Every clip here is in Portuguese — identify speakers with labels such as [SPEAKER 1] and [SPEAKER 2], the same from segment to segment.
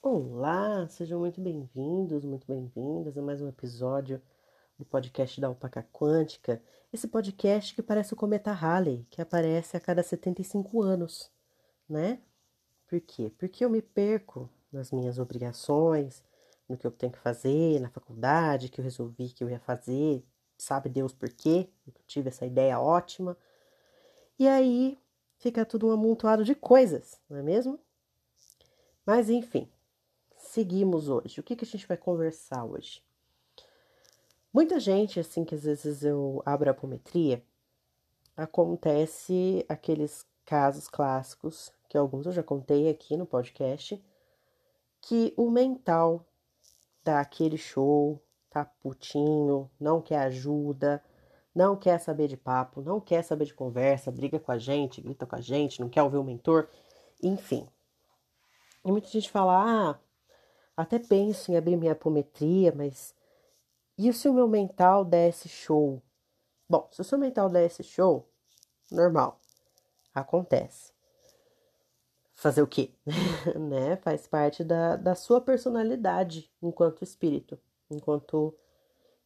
[SPEAKER 1] Olá, sejam muito bem-vindos, muito bem-vindas a mais um episódio do podcast da Alpaca Quântica. Esse podcast que parece o cometa Halley, que aparece a cada 75 anos, né? Por quê? Porque eu me perco nas minhas obrigações, no que eu tenho que fazer na faculdade, que eu resolvi que eu ia fazer, sabe Deus por quê? Eu tive essa ideia ótima. E aí fica tudo um amontoado de coisas, não é mesmo? Mas enfim, seguimos hoje? O que, que a gente vai conversar hoje? Muita gente, assim, que às vezes eu abro a apometria, acontece aqueles casos clássicos, que alguns eu já contei aqui no podcast, que o mental dá aquele show, tá putinho, não quer ajuda, não quer saber de papo, não quer saber de conversa, briga com a gente, grita com a gente, não quer ouvir o mentor, enfim. E muita gente fala, ah, até penso em abrir minha apometria, mas e se o meu mental desse show? Bom, se o seu mental desse show, normal, acontece. Fazer o quê? né? Faz parte da, da sua personalidade enquanto espírito, enquanto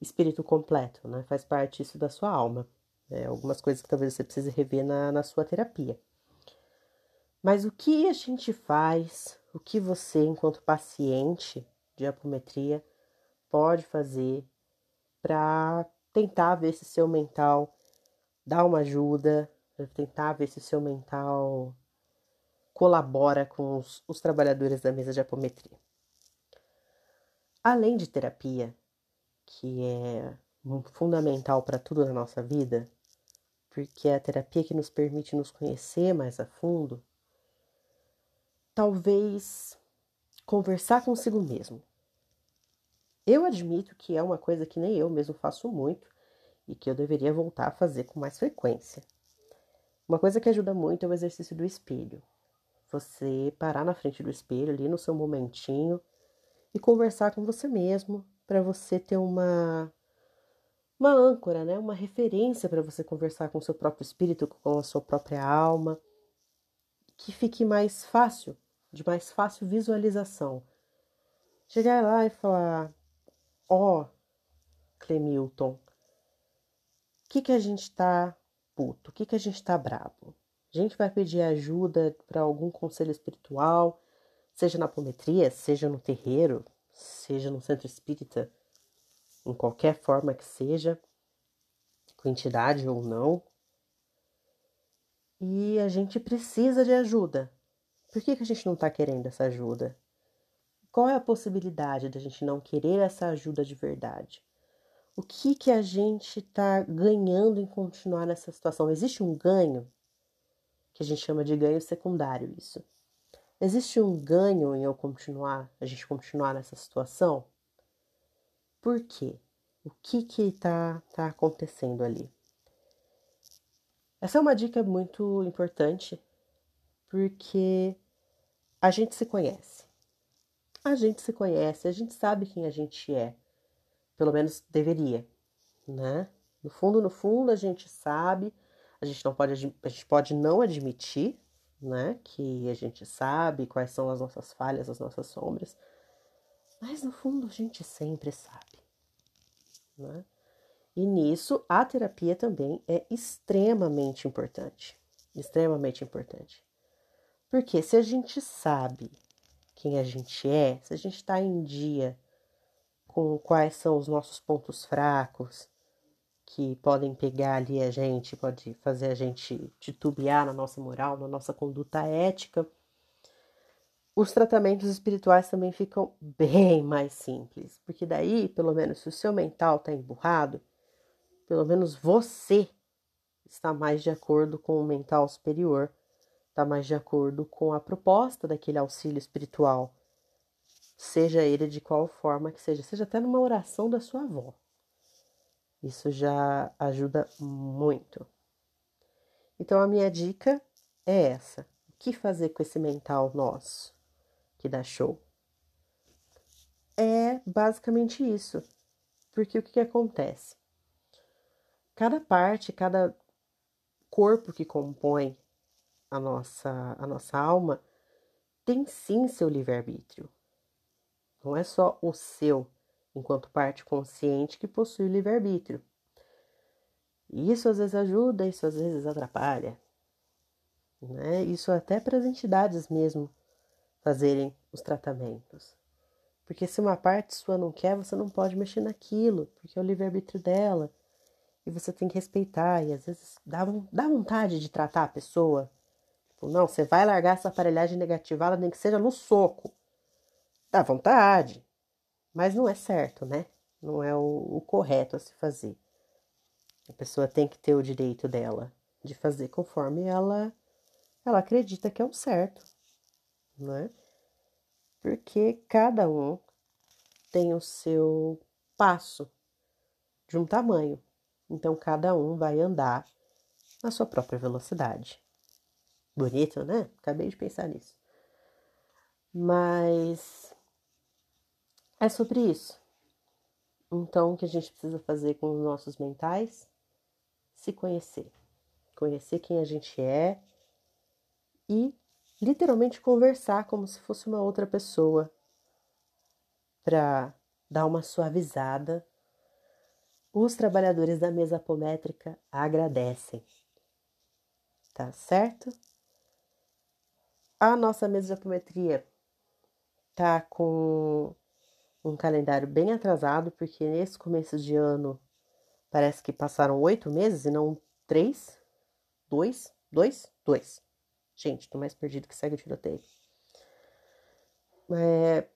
[SPEAKER 1] espírito completo, né? Faz parte isso da sua alma. É, algumas coisas que talvez você precise rever na, na sua terapia. Mas o que a gente faz o que você, enquanto paciente de apometria, pode fazer para tentar ver se seu mental dá uma ajuda, tentar ver se seu mental colabora com os, os trabalhadores da mesa de apometria. Além de terapia, que é fundamental para tudo na nossa vida, porque é a terapia que nos permite nos conhecer mais a fundo, talvez conversar consigo mesmo. Eu admito que é uma coisa que nem eu mesmo faço muito e que eu deveria voltar a fazer com mais frequência. Uma coisa que ajuda muito é o exercício do espelho. Você parar na frente do espelho ali no seu momentinho e conversar com você mesmo para você ter uma uma âncora, né? Uma referência para você conversar com o seu próprio espírito, com a sua própria alma, que fique mais fácil de mais fácil visualização. Chegar lá e falar: Ó, oh, Clemilton, o que, que a gente tá puto? O que, que a gente tá brabo? A gente vai pedir ajuda para algum conselho espiritual, seja na apometria, seja no terreiro, seja no centro espírita, em qualquer forma que seja, com entidade ou não. E a gente precisa de ajuda. Por que, que a gente não está querendo essa ajuda? Qual é a possibilidade da gente não querer essa ajuda de verdade? O que, que a gente está ganhando em continuar nessa situação? Existe um ganho, que a gente chama de ganho secundário, isso. Existe um ganho em eu continuar, a gente continuar nessa situação? Por quê? O que que está tá acontecendo ali? Essa é uma dica muito importante porque a gente se conhece. A gente se conhece, a gente sabe quem a gente é. Pelo menos deveria, né? No fundo, no fundo, a gente sabe, a gente não pode, a gente pode não admitir, né, que a gente sabe quais são as nossas falhas, as nossas sombras, mas no fundo a gente sempre sabe, né? E nisso a terapia também é extremamente importante, extremamente importante. Porque se a gente sabe quem a gente é, se a gente está em dia com quais são os nossos pontos fracos, que podem pegar ali a gente, pode fazer a gente titubear na nossa moral, na nossa conduta ética, os tratamentos espirituais também ficam bem mais simples, porque daí, pelo menos, se o seu mental está emburrado, pelo menos você está mais de acordo com o mental superior está mais de acordo com a proposta daquele auxílio espiritual, seja ele de qual forma que seja, seja até numa oração da sua avó. Isso já ajuda muito. Então a minha dica é essa: o que fazer com esse mental nosso que dá show? É basicamente isso. Porque o que, que acontece? cada parte, cada corpo que compõe a nossa, a nossa alma tem sim seu livre-arbítrio. Não é só o seu, enquanto parte consciente, que possui o livre-arbítrio. Isso às vezes ajuda, isso às vezes atrapalha. Né? Isso até para as entidades mesmo fazerem os tratamentos. Porque se uma parte sua não quer, você não pode mexer naquilo, porque é o livre-arbítrio dela. E você tem que respeitar. E às vezes dá, dá vontade de tratar a pessoa. Tipo, não, você vai largar essa aparelhagem negativada, nem que seja no soco. Dá vontade. Mas não é certo, né? Não é o, o correto a se fazer. A pessoa tem que ter o direito dela de fazer conforme ela ela acredita que é o certo, não é? porque cada um tem o seu passo de um tamanho. Então cada um vai andar na sua própria velocidade. Bonito, né? Acabei de pensar nisso. Mas é sobre isso. Então, o que a gente precisa fazer com os nossos mentais? Se conhecer. Conhecer quem a gente é e literalmente conversar como se fosse uma outra pessoa para dar uma suavizada. Os trabalhadores da mesa apométrica agradecem. Tá certo? A nossa mesa de apometria tá com um calendário bem atrasado, porque nesse começo de ano parece que passaram oito meses e não três. Dois? Dois? Dois. Gente, tô mais perdido que segue o tiroteio. É,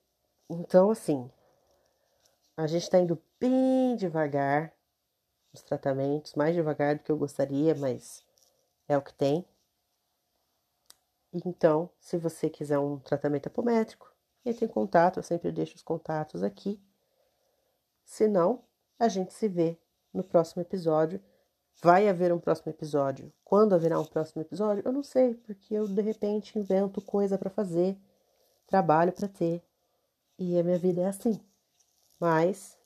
[SPEAKER 1] então, assim, a gente tá indo bem devagar nos tratamentos, mais devagar do que eu gostaria, mas é o que tem. Então, se você quiser um tratamento apométrico, entre em contato, eu sempre deixo os contatos aqui. Se não, a gente se vê no próximo episódio Vai haver um próximo episódio. Quando haverá um próximo episódio? Eu não sei, porque eu de repente invento coisa para fazer, trabalho para ter. E a minha vida é assim. Mas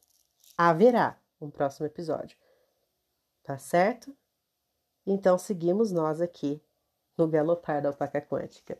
[SPEAKER 1] haverá um próximo episódio. Tá certo? Então seguimos nós aqui no galopar da alpaca quântica.